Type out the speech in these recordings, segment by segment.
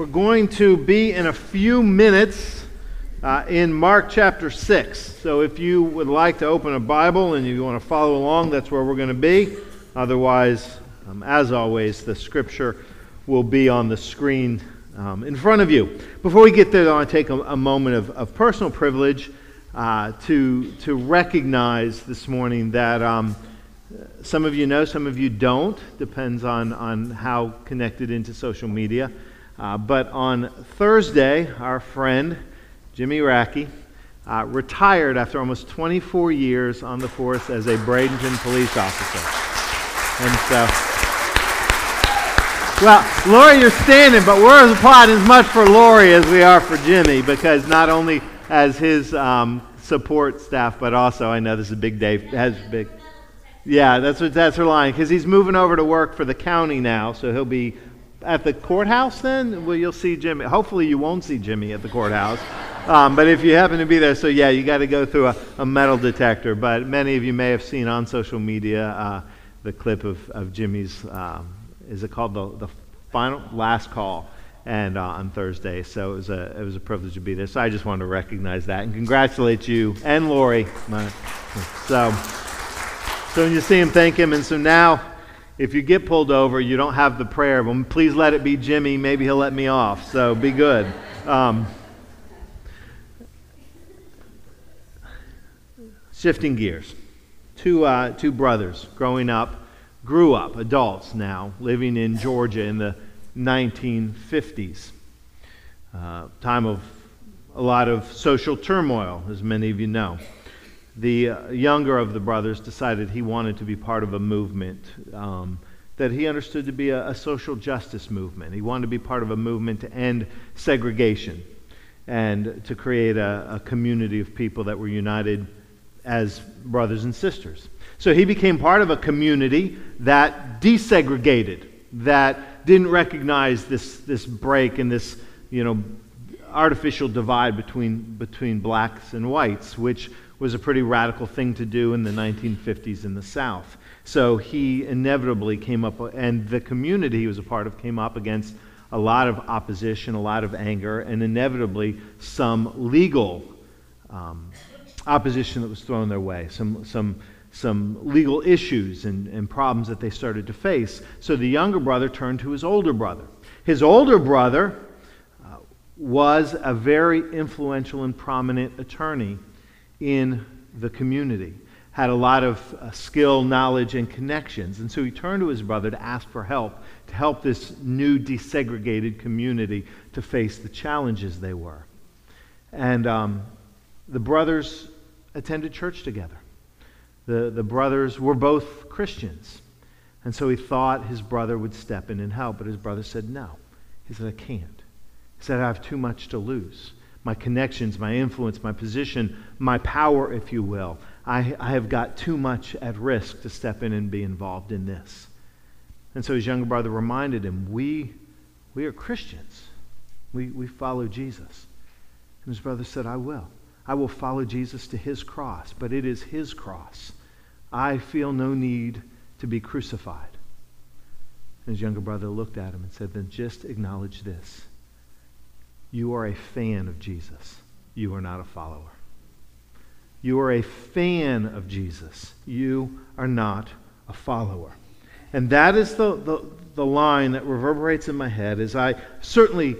We're going to be in a few minutes uh, in Mark chapter 6. So if you would like to open a Bible and you want to follow along, that's where we're going to be. Otherwise, um, as always, the scripture will be on the screen um, in front of you. Before we get there, I want to take a, a moment of, of, personal privilege uh, to, to recognize this morning that um, some of you know, some of you don't. Depends on, on how connected into social media. Uh, but on Thursday, our friend Jimmy Racky uh, retired after almost 24 years on the force as a Bradenton police officer. And so, well, Lori, you're standing, but we're applauding as much for Lori as we are for Jimmy because not only as his um, support staff, but also I know this is a big day. Has big. Yeah, that's what that's her line because he's moving over to work for the county now, so he'll be at the courthouse then? Well, you'll see Jimmy. Hopefully, you won't see Jimmy at the courthouse. Um, but if you happen to be there, so yeah, you got to go through a, a, metal detector. But many of you may have seen on social media uh, the clip of, of Jimmy's, um, is it called the, the final last call? And uh, on Thursday, so it was a it was a privilege to be there. So I just wanted to recognize that and congratulate you and Lori. So so when you see him, thank him. And so now if you get pulled over, you don't have the prayer of him. Please let it be Jimmy. Maybe he'll let me off. So be good. Um, shifting gears. Two, uh, two brothers growing up, grew up, adults now, living in Georgia in the 1950s. Uh, time of a lot of social turmoil, as many of you know the uh, younger of the brothers decided he wanted to be part of a movement um, that he understood to be a, a, social justice movement. He wanted to be part of a movement to end segregation and to create a, a community of people that were united as brothers and sisters. So he became part of a community that desegregated, that didn't recognize this, this break and this, you know, artificial divide between, between blacks and whites, which was a pretty radical thing to do in the 1950s in the South. So he inevitably came up, and the community he was a part of came up against a lot of opposition, a lot of anger, and inevitably some legal um, opposition that was thrown their way, some, some, some legal issues and, and problems that they started to face. So the younger brother turned to his older brother. His older brother uh, was a very influential and prominent attorney in the community, had a lot of uh, skill, knowledge, and connections. And so he turned to his brother to ask for help, to help this new desegregated community to face the challenges they were. And um, the brothers attended church together. The, the brothers were both Christians. And so he thought his brother would step in and help, but his brother said no. He said, I can't. He said, I have too much to lose my connections, my influence, my position, my power, if you will. I, I have got too much at risk to step in and be involved in this. And so his younger brother reminded him, We, we are Christians. We, we follow Jesus. And his brother said, I will. I will follow Jesus to his cross, but it is his cross. I feel no need to be crucified. And his younger brother looked at him and said, Then just acknowledge this you are a fan of Jesus. You are not a follower. You are a fan of Jesus. You are not a follower. And that is the, the, the line that reverberates in my head as I certainly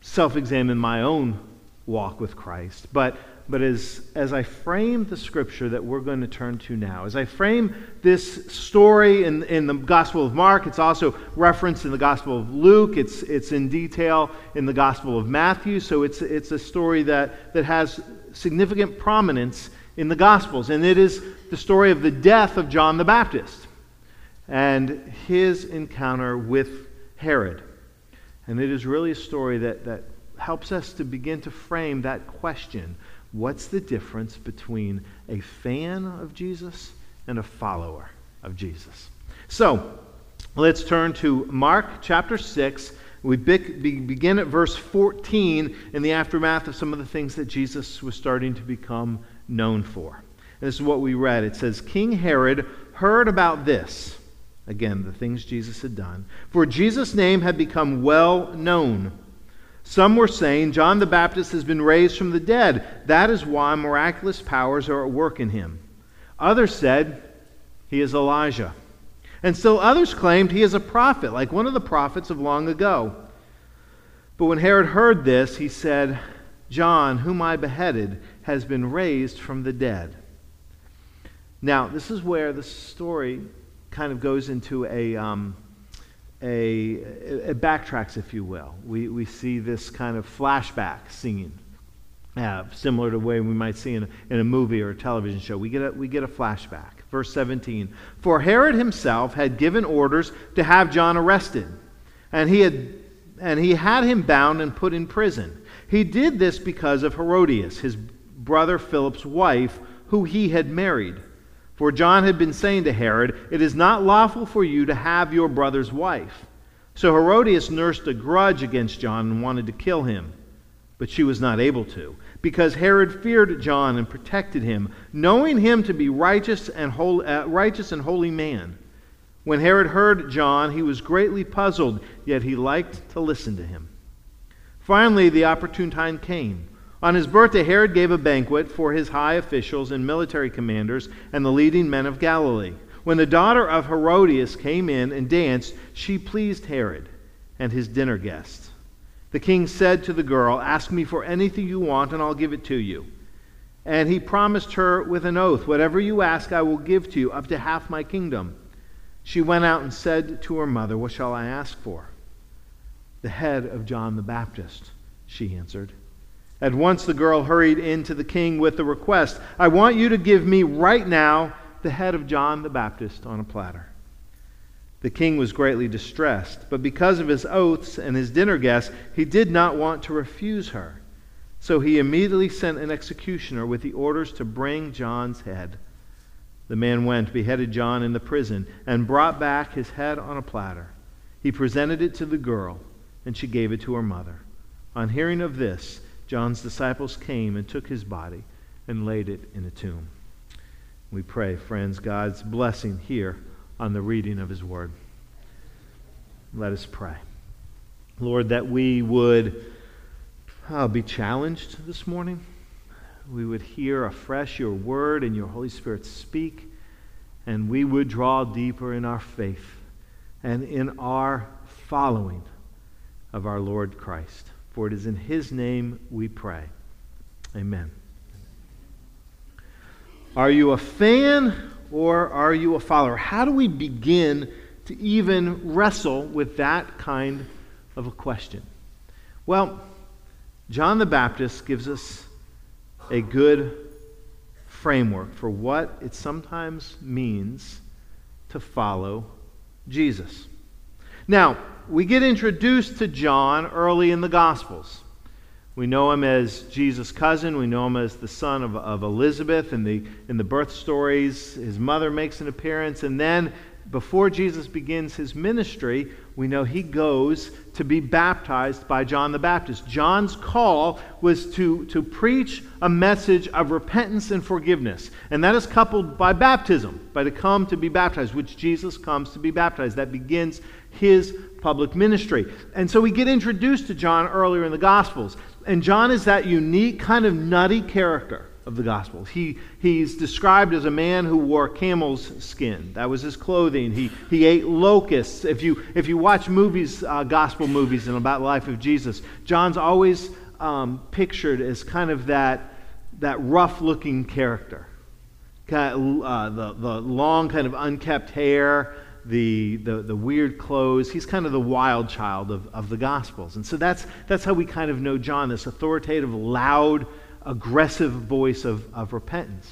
self examine my own walk with Christ. But but as, as I frame the scripture that we're going to turn to now, as I frame this story in, in the Gospel of Mark, it's also referenced in the Gospel of Luke, it's, it's in detail in the Gospel of Matthew, so it's, it's a story that, that has significant prominence in the Gospels. And it is the story of the death of John the Baptist and his encounter with Herod. And it is really a story that, that helps us to begin to frame that question What's the difference between a fan of Jesus and a follower of Jesus? So, let's turn to Mark chapter 6. We begin at verse 14 in the aftermath of some of the things that Jesus was starting to become known for. This is what we read. It says, King Herod heard about this. Again, the things Jesus had done. For Jesus' name had become well known. Some were saying, John the Baptist has been raised from the dead. That is why miraculous powers are at work in him. Others said, He is Elijah. And still others claimed he is a prophet, like one of the prophets of long ago. But when Herod heard this, he said, John, whom I beheaded, has been raised from the dead. Now, this is where the story kind of goes into a, um, a, it backtracks, if you will. We, we see this kind of flashback scene, uh, similar to the way we might see in a, in a movie or a television show. We get a, we get a flashback. Verse 17 For Herod himself had given orders to have John arrested, and he had, and he had him bound and put in prison. He did this because of Herodias, his brother Philip's wife, who he had married. For John had been saying to Herod, It is not lawful for you to have your brother's wife. So Herodias nursed a grudge against John and wanted to kill him. But she was not able to, because Herod feared John and protected him, knowing him to be righteous and, holy, uh, righteous and holy man. When Herod heard John, he was greatly puzzled, yet he liked to listen to him. Finally, the opportune time came. On his birthday, Herod gave a banquet for his high officials and military commanders and the leading men of Galilee. When the daughter of Herodias came in and danced, she pleased Herod and his dinner guests. The king said to the girl, Ask me for anything you want, and I'll give it to you. And he promised her with an oath, Whatever you ask, I will give to you, up to half my kingdom. She went out and said to her mother, What shall I ask for? The head of John the Baptist, she answered. At once the girl hurried in to the king with the request I want you to give me right now the head of John the Baptist on a platter. The king was greatly distressed, but because of his oaths and his dinner guests, he did not want to refuse her. So he immediately sent an executioner with the orders to bring John's head. The man went, beheaded John in the prison, and brought back his head on a platter. He presented it to the girl, and she gave it to her mother. On hearing of this, John's disciples came and took his body and laid it in a tomb. We pray, friends, God's blessing here on the reading of his word. Let us pray. Lord, that we would uh, be challenged this morning. We would hear afresh your word and your Holy Spirit speak, and we would draw deeper in our faith and in our following of our Lord Christ. For it is in his name we pray. Amen. Are you a fan or are you a follower? How do we begin to even wrestle with that kind of a question? Well, John the Baptist gives us a good framework for what it sometimes means to follow Jesus. Now, we get introduced to John early in the Gospels. We know him as Jesus' cousin. We know him as the son of, of Elizabeth. In the, in the birth stories, his mother makes an appearance. And then, before Jesus begins his ministry, we know he goes to be baptized by John the Baptist. John's call was to, to preach a message of repentance and forgiveness. And that is coupled by baptism, by to come to be baptized, which Jesus comes to be baptized. That begins his public ministry. And so we get introduced to John earlier in the Gospels. And John is that unique, kind of nutty character of the Gospels. He, he's described as a man who wore camel's skin. That was his clothing. He, he ate locusts. If you, if you watch movies, uh, gospel movies, and about the life of Jesus, John's always um, pictured as kind of that, that rough looking character. Kind of, uh, the, the long, kind of unkept hair the, the, the weird clothes. He's kind of the wild child of, of the Gospels. And so that's, that's how we kind of know John, this authoritative, loud, aggressive voice of, of repentance.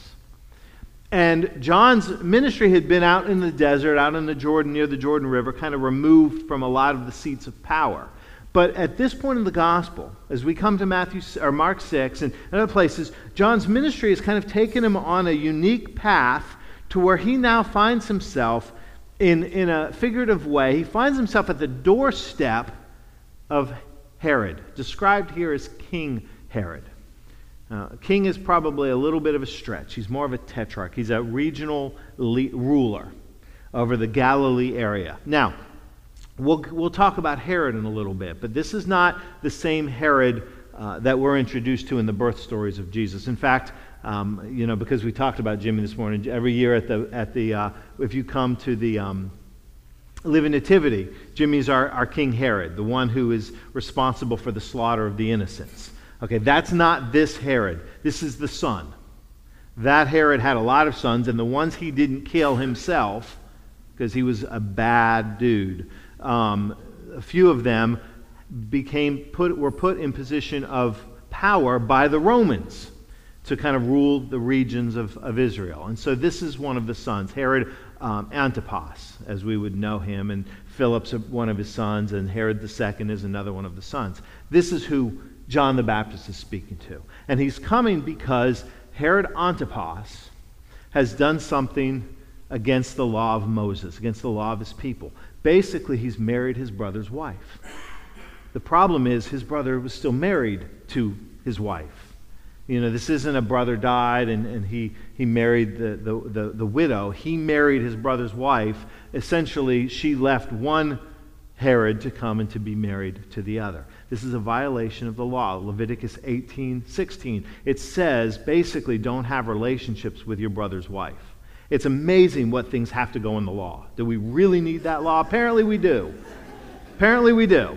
And John's ministry had been out in the desert, out in the Jordan, near the Jordan River, kind of removed from a lot of the seats of power. But at this point in the gospel, as we come to Matthew or Mark 6 and other places, John's ministry has kind of taken him on a unique path to where he now finds himself in, in a figurative way, he finds himself at the doorstep of Herod, described here as King Herod. Uh, king is probably a little bit of a stretch. He's more of a tetrarch, he's a regional ruler. over the Galilee area. Now, we'll, we'll talk about Herod in a little bit, but this is not the same Herod uh, that we're introduced to in the birth stories of Jesus. In fact, um, you know, because we talked about Jimmy this morning, every year at the, at the uh, if you come to the um, Living Nativity, Jimmy's our, our King Herod, the one who is responsible for the slaughter of the innocents. Okay, that's not this Herod. This is the son. That Herod had a lot of sons, and the ones he didn't kill himself, because he was a bad dude, um, a few of them became put, were put in position of power by the Romans to kind of rule the regions of, of Israel. And so this is one of the sons, Herod um, Antipas, as we would know him, and Philip's one of his sons, and Herod II is another one of the sons. This is who John the Baptist is speaking to. And he's coming because Herod Antipas has done something against the law of Moses, against the law of his people. Basically, he's married his brother's wife. The problem is his brother was still married to his wife. You know, this isn't a brother died and, and he, he married the, the, the, the widow. He married his brother's wife. Essentially, she left one Herod to come and to be married to the other. This is a violation of the law. Leviticus 18 16. It says basically don't have relationships with your brother's wife. It's amazing what things have to go in the law. Do we really need that law? Apparently we do. Apparently we do.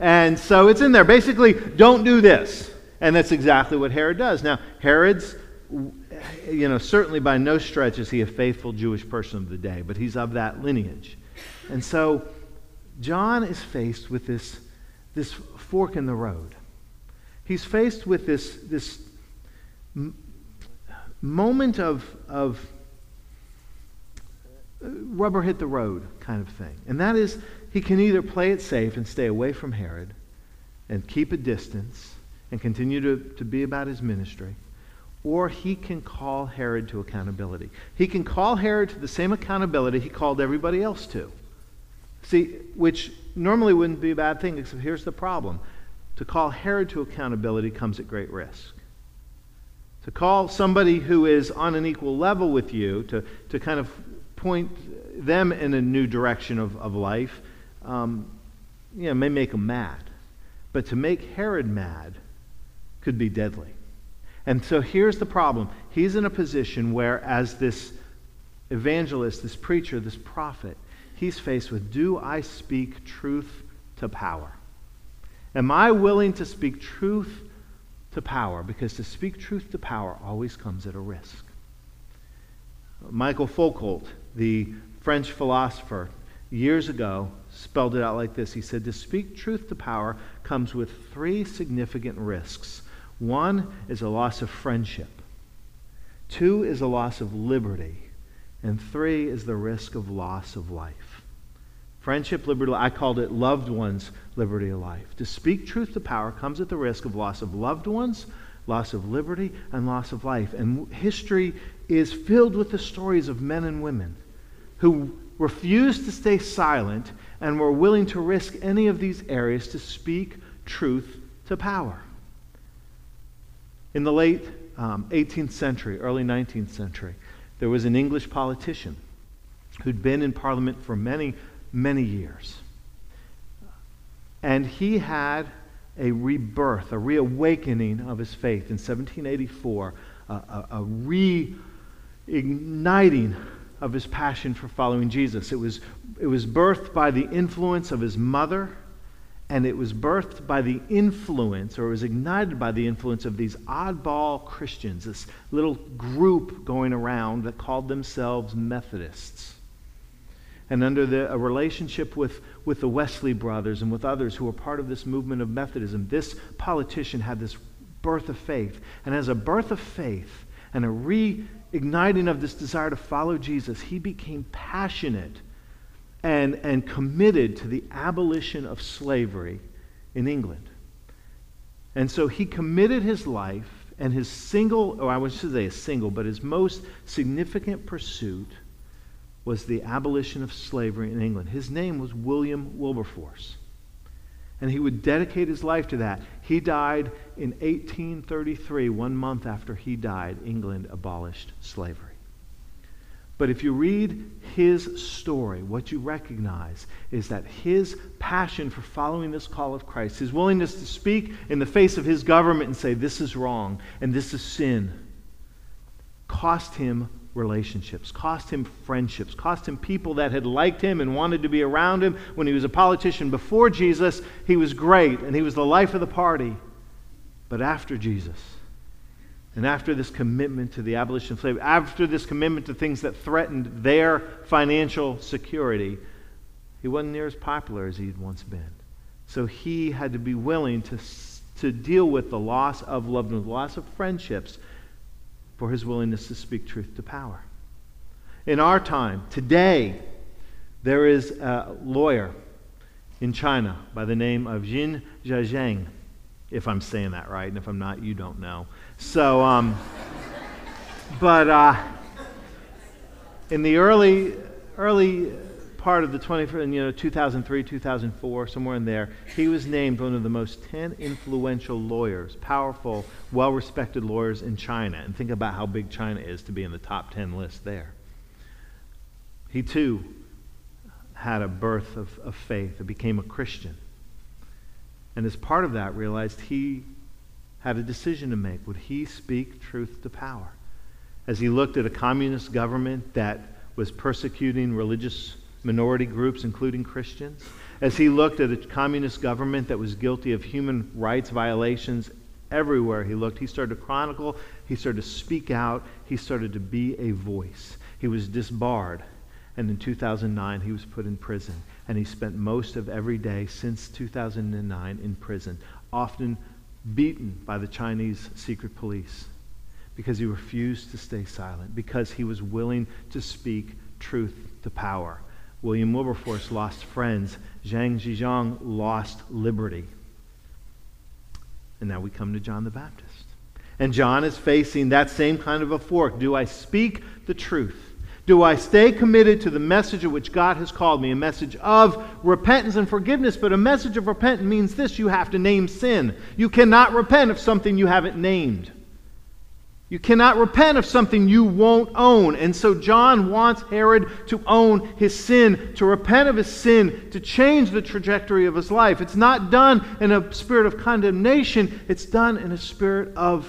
And so it's in there. Basically, don't do this. And that's exactly what Herod does. Now, Herod's, you know, certainly by no stretch is he a faithful Jewish person of the day, but he's of that lineage. And so John is faced with this, this fork in the road. He's faced with this, this m- moment of, of uh, rubber hit the road kind of thing. And that is, he can either play it safe and stay away from Herod and keep a distance and continue to, to be about his ministry, or he can call Herod to accountability. He can call Herod to the same accountability he called everybody else to. See, which normally wouldn't be a bad thing, except here's the problem. To call Herod to accountability comes at great risk. To call somebody who is on an equal level with you, to, to kind of point them in a new direction of, of life, um, you know, may make them mad. But to make Herod mad could be deadly. And so here's the problem. He's in a position where, as this evangelist, this preacher, this prophet, he's faced with do I speak truth to power? Am I willing to speak truth to power? Because to speak truth to power always comes at a risk. Michael Foucault, the French philosopher, years ago spelled it out like this. He said, To speak truth to power comes with three significant risks. One is a loss of friendship, two is a loss of liberty, and three is the risk of loss of life. Friendship, liberty, I called it loved ones, liberty of life. To speak truth to power comes at the risk of loss of loved ones, loss of liberty, and loss of life. And history is filled with the stories of men and women who refused to stay silent and were willing to risk any of these areas to speak truth to power. In the late um, 18th century, early 19th century, there was an English politician who'd been in Parliament for many, many years. And he had a rebirth, a reawakening of his faith in 1784, a, a, a reigniting of his passion for following Jesus. It was, it was birthed by the influence of his mother, and it was birthed by the influence, or it was ignited by the influence of these oddball Christians, this little group going around that called themselves Methodists. And under the, a relationship with, with the Wesley brothers and with others who were part of this movement of Methodism, this politician had this birth of faith. And as a birth of faith and a re igniting of this desire to follow Jesus, he became passionate and, and committed to the abolition of slavery in England. And so he committed his life and his single, or I would say a single, but his most significant pursuit was the abolition of slavery in England. His name was William Wilberforce. And he would dedicate his life to that. He died in 1833, one month after he died, England abolished slavery. But if you read his story, what you recognize is that his passion for following this call of Christ, his willingness to speak in the face of his government and say, this is wrong and this is sin, cost him relationships, cost him friendships, cost him people that had liked him and wanted to be around him. When he was a politician before Jesus, he was great and he was the life of the party. But after Jesus, and after this commitment to the abolition of slavery, after this commitment to things that threatened their financial security, he wasn't near as popular as he had once been. So he had to be willing to, to deal with the loss of loved ones, the loss of friendships, for his willingness to speak truth to power. In our time, today, there is a lawyer in China by the name of Jin Zhazheng, if I'm saying that right, and if I'm not, you don't know. So, um, but uh, in the early, early part of the 20th, you know, 2003, 2004, somewhere in there, he was named one of the most 10 influential lawyers, powerful, well respected lawyers in China. And think about how big China is to be in the top 10 list there. He too had a birth of, of faith and became a Christian. And as part of that, realized he had a decision to make. Would he speak truth to power? As he looked at a communist government that was persecuting religious minority groups, including Christians, as he looked at a communist government that was guilty of human rights violations everywhere he looked, he started to chronicle, he started to speak out, he started to be a voice. He was disbarred, and in 2009 he was put in prison. And he spent most of every day since 2009 in prison, often beaten by the Chinese secret police because he refused to stay silent, because he was willing to speak truth to power. William Wilberforce lost friends. Zhang Zhijiang lost liberty. And now we come to John the Baptist. And John is facing that same kind of a fork. Do I speak the truth? Do I stay committed to the message of which God has called me? A message of repentance and forgiveness. But a message of repentance means this you have to name sin. You cannot repent of something you haven't named. You cannot repent of something you won't own. And so John wants Herod to own his sin, to repent of his sin, to change the trajectory of his life. It's not done in a spirit of condemnation, it's done in a spirit of,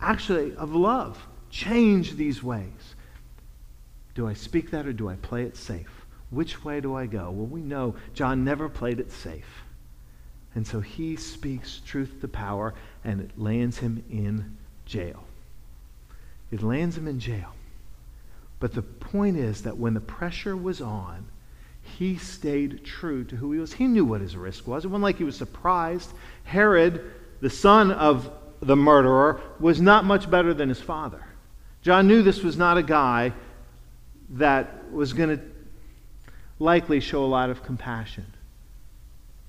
actually, of love. Change these ways. Do I speak that or do I play it safe? Which way do I go? Well, we know John never played it safe. And so he speaks truth to power, and it lands him in jail. It lands him in jail. But the point is that when the pressure was on, he stayed true to who he was. He knew what his risk was. It wasn't like he was surprised. Herod, the son of the murderer, was not much better than his father. John knew this was not a guy that was going to likely show a lot of compassion.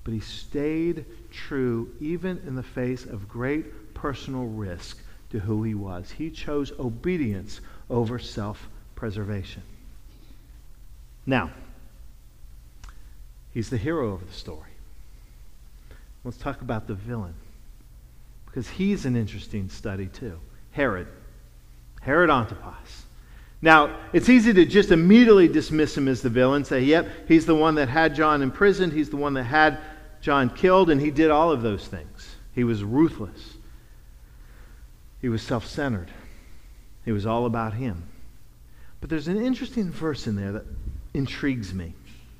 But he stayed true even in the face of great personal risk to who he was. He chose obedience over self preservation. Now, he's the hero of the story. Let's talk about the villain. Because he's an interesting study, too. Herod. Herod Antipas. Now, it's easy to just immediately dismiss him as the villain, say, yep, he's the one that had John imprisoned, he's the one that had John killed, and he did all of those things. He was ruthless. He was self centered. It was all about him. But there's an interesting verse in there that intrigues me.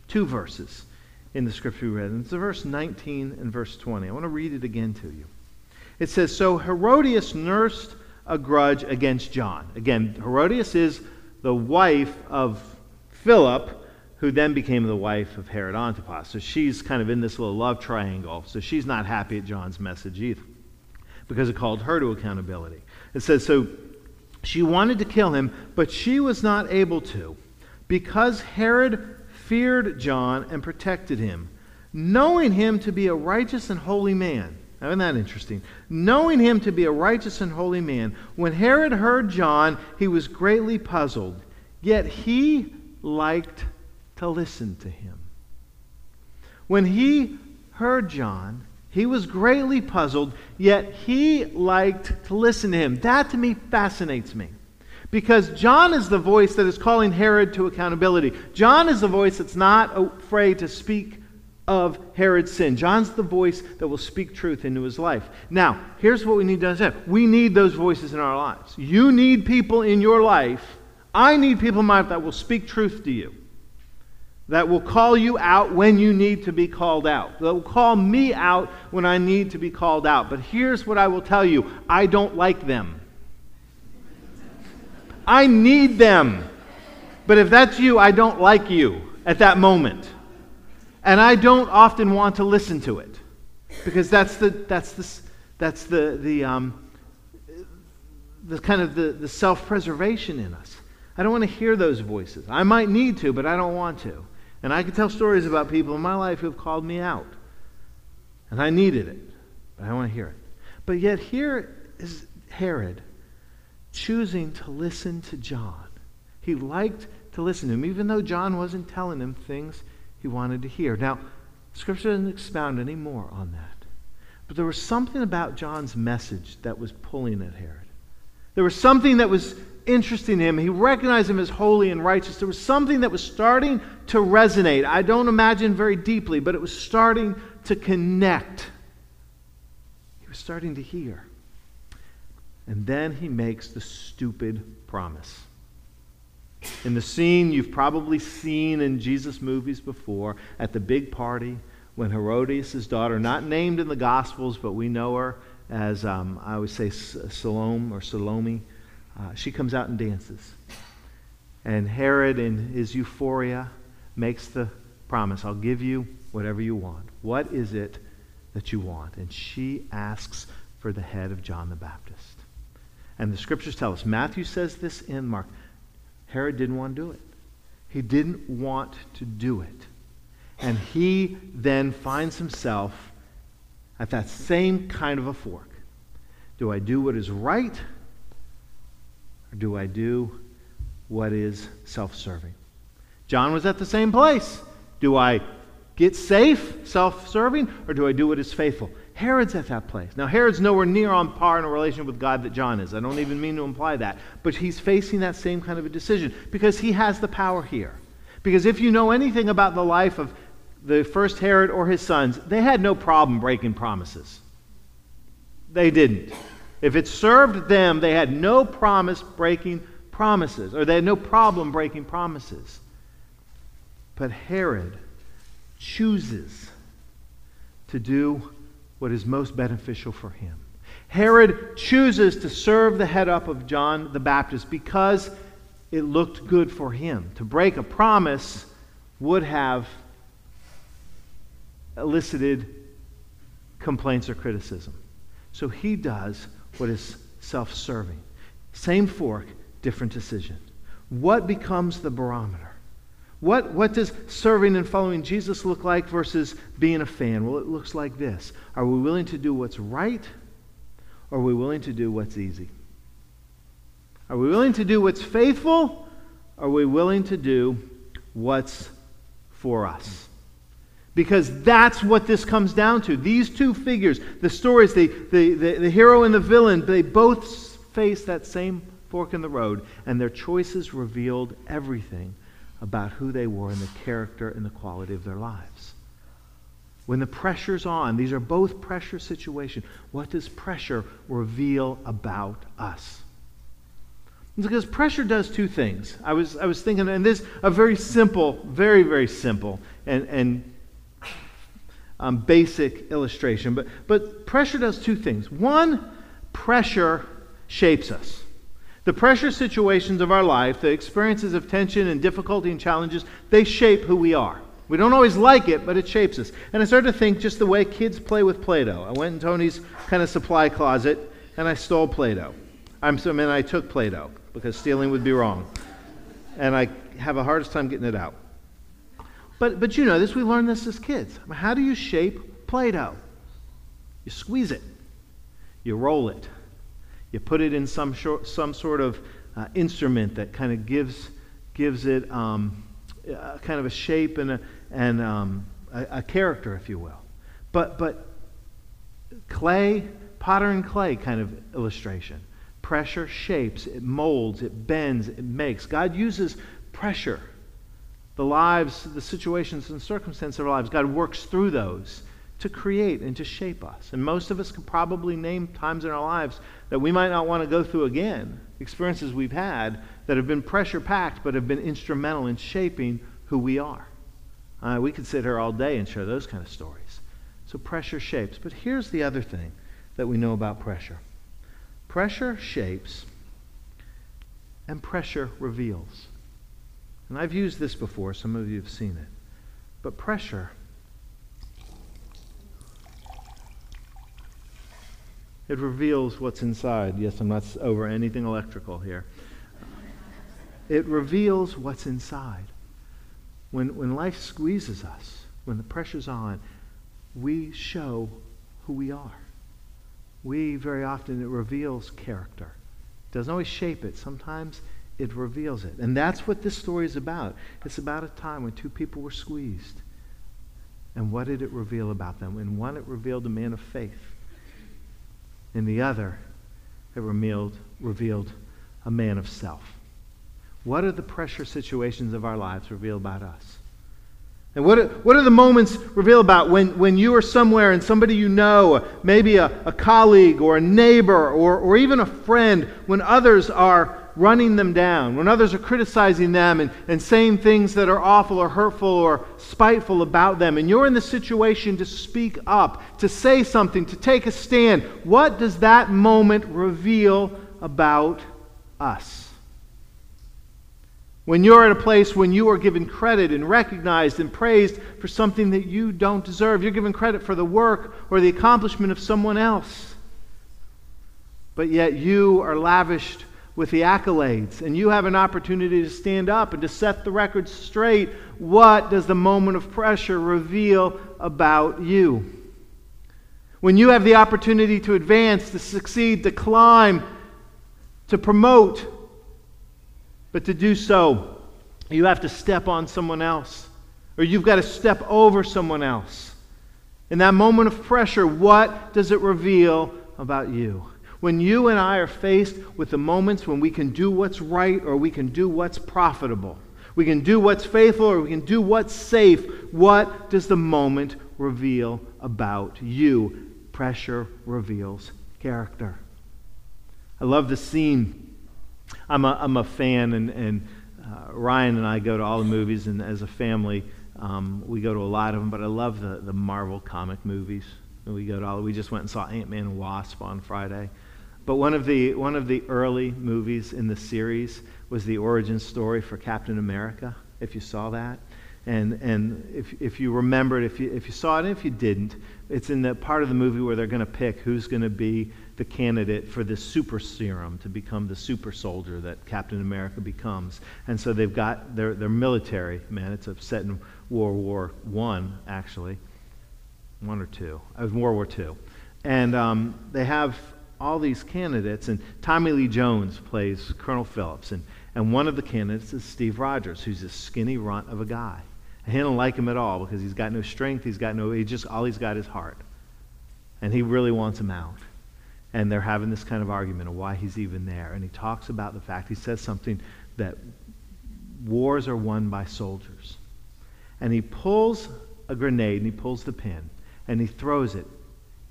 Two verses in the scripture we read. And it's verse 19 and verse 20. I want to read it again to you. It says So Herodias nursed a grudge against John. Again, Herodias is the wife of Philip, who then became the wife of Herod Antipas. So she's kind of in this little love triangle. So she's not happy at John's message either because it called her to accountability. It says, so she wanted to kill him, but she was not able to because Herod feared John and protected him, knowing him to be a righteous and holy man. Now, isn't that interesting? Knowing him to be a righteous and holy man, when Herod heard John, he was greatly puzzled, yet he liked to listen to him. When he heard John, he was greatly puzzled, yet he liked to listen to him. That to me fascinates me. Because John is the voice that is calling Herod to accountability. John is the voice that's not afraid to speak of Herod's sin. John's the voice that will speak truth into his life. Now, here's what we need to understand we need those voices in our lives. You need people in your life. I need people in my life that will speak truth to you, that will call you out when you need to be called out, that will call me out when I need to be called out. But here's what I will tell you I don't like them. I need them. But if that's you, I don't like you at that moment. And I don't often want to listen to it because that's the, that's the, that's the, the, um, the kind of the, the self preservation in us. I don't want to hear those voices. I might need to, but I don't want to. And I can tell stories about people in my life who have called me out. And I needed it, but I want to hear it. But yet, here is Herod choosing to listen to John. He liked to listen to him, even though John wasn't telling him things he wanted to hear. Now, Scripture doesn't expound any more on that. But there was something about John's message that was pulling at Herod. There was something that was interesting to him. He recognized him as holy and righteous. There was something that was starting to resonate. I don't imagine very deeply, but it was starting to connect. He was starting to hear. And then he makes the stupid promise. In the scene you've probably seen in Jesus movies before, at the big party, when Herodias' daughter, not named in the Gospels, but we know her as, um, I would say, Salome or Salome, uh, she comes out and dances. And Herod, in his euphoria, makes the promise I'll give you whatever you want. What is it that you want? And she asks for the head of John the Baptist. And the scriptures tell us, Matthew says this in Mark, Herod didn't want to do it. He didn't want to do it. And he then finds himself at that same kind of a fork. Do I do what is right? Or do I do what is self serving? John was at the same place. Do I get safe, self serving, or do I do what is faithful? Herod's at that place. Now, Herod's nowhere near on par in a relation with God that John is. I don't even mean to imply that. But he's facing that same kind of a decision because he has the power here. Because if you know anything about the life of the first Herod or his sons, they had no problem breaking promises. They didn't. If it served them, they had no promise breaking promises, or they had no problem breaking promises. But Herod chooses to do what is most beneficial for him. Herod chooses to serve the head up of John the Baptist because it looked good for him. To break a promise would have elicited complaints or criticism. So he does what is self serving. Same fork, different decision. What becomes the barometer? What, what does serving and following Jesus look like versus being a fan? Well, it looks like this. Are we willing to do what's right, or are we willing to do what's easy? Are we willing to do what's faithful, are we willing to do what's for us? Because that's what this comes down to. These two figures, the stories, the, the, the, the hero and the villain, they both face that same fork in the road, and their choices revealed everything about who they were and the character and the quality of their lives. When the pressure's on, these are both pressure situations. What does pressure reveal about us? Because pressure does two things. I was, I was thinking, and this a very simple, very, very simple and, and um, basic illustration. But, but pressure does two things. One, pressure shapes us. The pressure situations of our life, the experiences of tension and difficulty and challenges, they shape who we are. We don't always like it, but it shapes us. And I started to think just the way kids play with Play Doh. I went in Tony's kind of supply closet and I stole Play Doh. I'm, I mean, I took Play Doh because stealing would be wrong. And I have a hardest time getting it out. But, but you know this, we learned this as kids. How do you shape Play Doh? You squeeze it, you roll it, you put it in some, short, some sort of uh, instrument that kind of gives, gives it um, uh, kind of a shape and, a, and um, a, a character, if you will. But, but clay, potter and clay kind of illustration. Pressure shapes, it molds, it bends, it makes. God uses pressure. The lives, the situations and circumstances of our lives, God works through those to create and to shape us. And most of us can probably name times in our lives that we might not want to go through again, experiences we've had that have been pressure packed but have been instrumental in shaping who we are. Uh, we could sit here all day and share those kind of stories. So pressure shapes. But here's the other thing that we know about pressure pressure shapes, and pressure reveals. And I've used this before, some of you have seen it. But pressure it reveals what's inside. Yes, I'm not over anything electrical here. It reveals what's inside. When, when life squeezes us, when the pressure's on, we show who we are. We, very often, it reveals character. It doesn't always shape it. Sometimes it reveals it. And that's what this story is about. It's about a time when two people were squeezed. And what did it reveal about them? In one, it revealed a man of faith. In the other, it revealed, revealed a man of self. What are the pressure situations of our lives reveal about us? And what are, what are the moments reveal about when, when you are somewhere and somebody you know, maybe a, a colleague or a neighbor or, or even a friend, when others are running them down, when others are criticizing them and, and saying things that are awful or hurtful or spiteful about them, and you're in the situation to speak up, to say something, to take a stand, what does that moment reveal about us? When you're at a place when you are given credit and recognized and praised for something that you don't deserve, you're given credit for the work or the accomplishment of someone else. But yet you are lavished with the accolades and you have an opportunity to stand up and to set the record straight. What does the moment of pressure reveal about you? When you have the opportunity to advance, to succeed, to climb, to promote, but to do so, you have to step on someone else, or you've got to step over someone else. In that moment of pressure, what does it reveal about you? When you and I are faced with the moments when we can do what's right or we can do what's profitable, we can do what's faithful or we can do what's safe, what does the moment reveal about you? Pressure reveals character. I love the scene I'm a, I'm a fan, and, and uh, Ryan and I go to all the movies, and as a family, um, we go to a lot of them, but I love the, the Marvel comic movies. We go to all. We just went and saw Ant Man and Wasp on Friday. But one of the one of the early movies in the series was the origin story for Captain America. If you saw that, and and if if you remembered, if you if you saw it, and if you didn't, it's in the part of the movie where they're going to pick who's going to be the candidate for this super serum to become the super soldier that Captain America becomes. And so they've got their, their military, man, it's set in World War One, actually. One or two. It was World War Two. And um, they have all these candidates, and Tommy Lee Jones plays Colonel Phillips. And, and one of the candidates is Steve Rogers, who's a skinny runt of a guy. And he don't like him at all because he's got no strength, he's got no, he just, all he's got is heart. And he really wants him out and they're having this kind of argument of why he's even there. And he talks about the fact, he says something that wars are won by soldiers. And he pulls a grenade and he pulls the pin and he throws it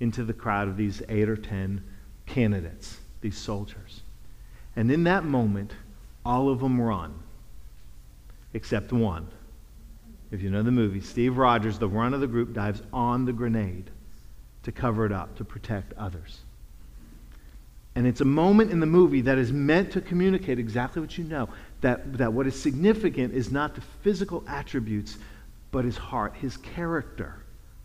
into the crowd of these eight or ten candidates, these soldiers. And in that moment, all of them run, except one. If you know the movie, Steve Rogers, the run of the group, dives on the grenade to cover it up, to protect others. And it's a moment in the movie that is meant to communicate exactly what you know that, that what is significant is not the physical attributes, but his heart, his character,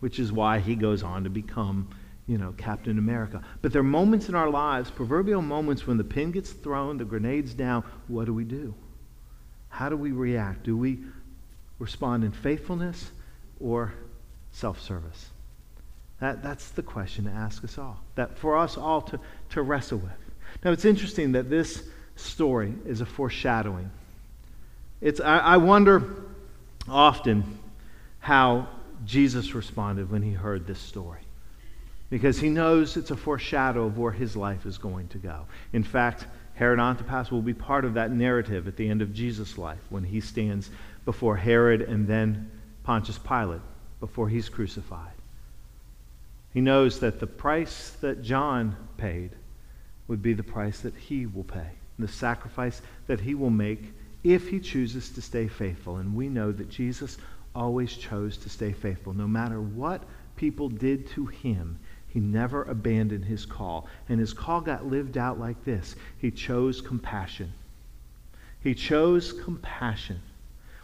which is why he goes on to become, you know, Captain America. But there are moments in our lives, proverbial moments, when the pin gets thrown, the grenade's down. What do we do? How do we react? Do we respond in faithfulness or self service? That, that's the question to ask us all, that for us all to, to wrestle with. Now, it's interesting that this story is a foreshadowing. It's, I, I wonder often how Jesus responded when he heard this story. Because he knows it's a foreshadow of where his life is going to go. In fact, Herod Antipas will be part of that narrative at the end of Jesus' life when he stands before Herod and then Pontius Pilate before he's crucified. He knows that the price that John paid would be the price that he will pay, the sacrifice that he will make if he chooses to stay faithful. And we know that Jesus always chose to stay faithful. No matter what people did to him, he never abandoned his call. And his call got lived out like this He chose compassion. He chose compassion.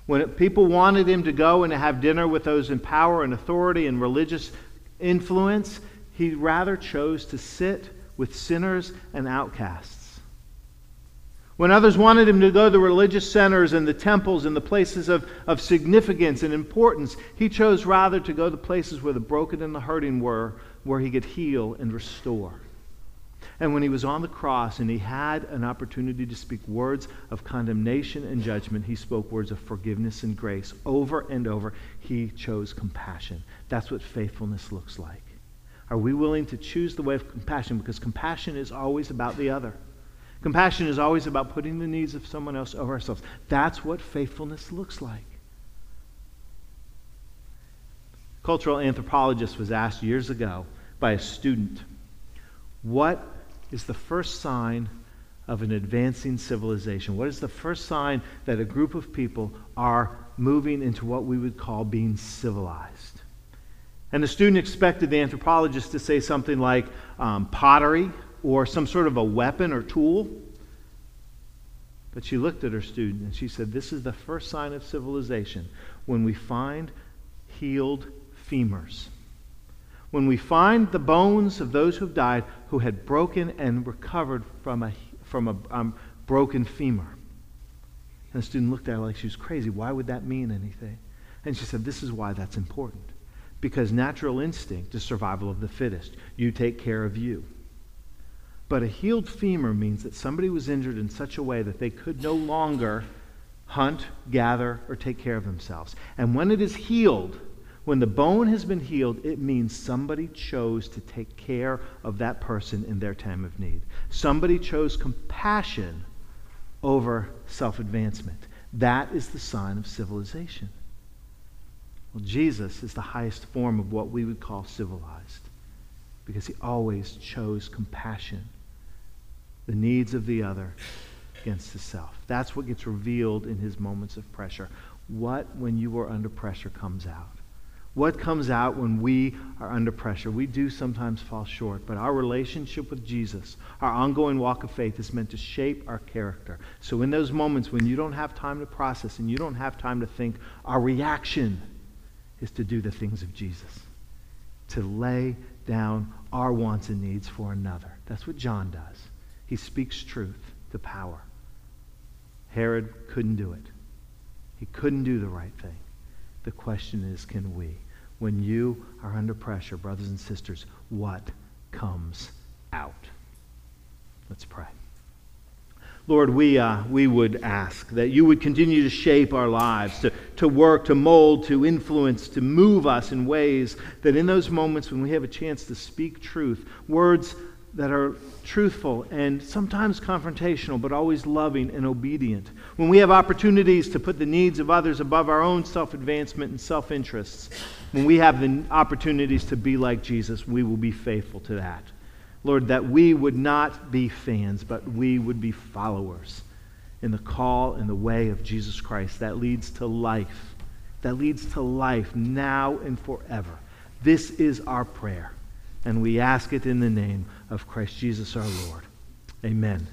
When people wanted him to go and to have dinner with those in power and authority and religious influence, he rather chose to sit with sinners and outcasts. When others wanted him to go to the religious centers and the temples and the places of, of significance and importance, he chose rather to go to places where the broken and the hurting were, where he could heal and restore. And when he was on the cross and he had an opportunity to speak words of condemnation and judgment, he spoke words of forgiveness and grace. Over and over, he chose compassion. That's what faithfulness looks like. Are we willing to choose the way of compassion? Because compassion is always about the other. Compassion is always about putting the needs of someone else over ourselves. That's what faithfulness looks like. Cultural anthropologist was asked years ago by a student, What is the first sign of an advancing civilization? What is the first sign that a group of people are moving into what we would call being civilized? And the student expected the anthropologist to say something like um, pottery or some sort of a weapon or tool. But she looked at her student and she said, This is the first sign of civilization when we find healed femurs. When we find the bones of those who've died who had broken and recovered from a, from a um, broken femur. And the student looked at her like she was crazy. Why would that mean anything? And she said, This is why that's important because natural instinct is survival of the fittest. You take care of you. But a healed femur means that somebody was injured in such a way that they could no longer hunt, gather, or take care of themselves. And when it is healed, when the bone has been healed, it means somebody chose to take care of that person in their time of need. Somebody chose compassion over self advancement. That is the sign of civilization. Well, Jesus is the highest form of what we would call civilized because he always chose compassion, the needs of the other against the self. That's what gets revealed in his moments of pressure. What, when you are under pressure, comes out? What comes out when we are under pressure? We do sometimes fall short, but our relationship with Jesus, our ongoing walk of faith, is meant to shape our character. So, in those moments when you don't have time to process and you don't have time to think, our reaction is to do the things of Jesus, to lay down our wants and needs for another. That's what John does. He speaks truth to power. Herod couldn't do it, he couldn't do the right thing. The question is can we? When you are under pressure, brothers and sisters, what comes out? Let's pray. Lord, we, uh, we would ask that you would continue to shape our lives, to, to work, to mold, to influence, to move us in ways that in those moments when we have a chance to speak truth, words that are truthful and sometimes confrontational, but always loving and obedient, when we have opportunities to put the needs of others above our own self advancement and self interests, when we have the opportunities to be like Jesus, we will be faithful to that. Lord, that we would not be fans, but we would be followers in the call and the way of Jesus Christ that leads to life, that leads to life now and forever. This is our prayer, and we ask it in the name of Christ Jesus our Lord. Amen.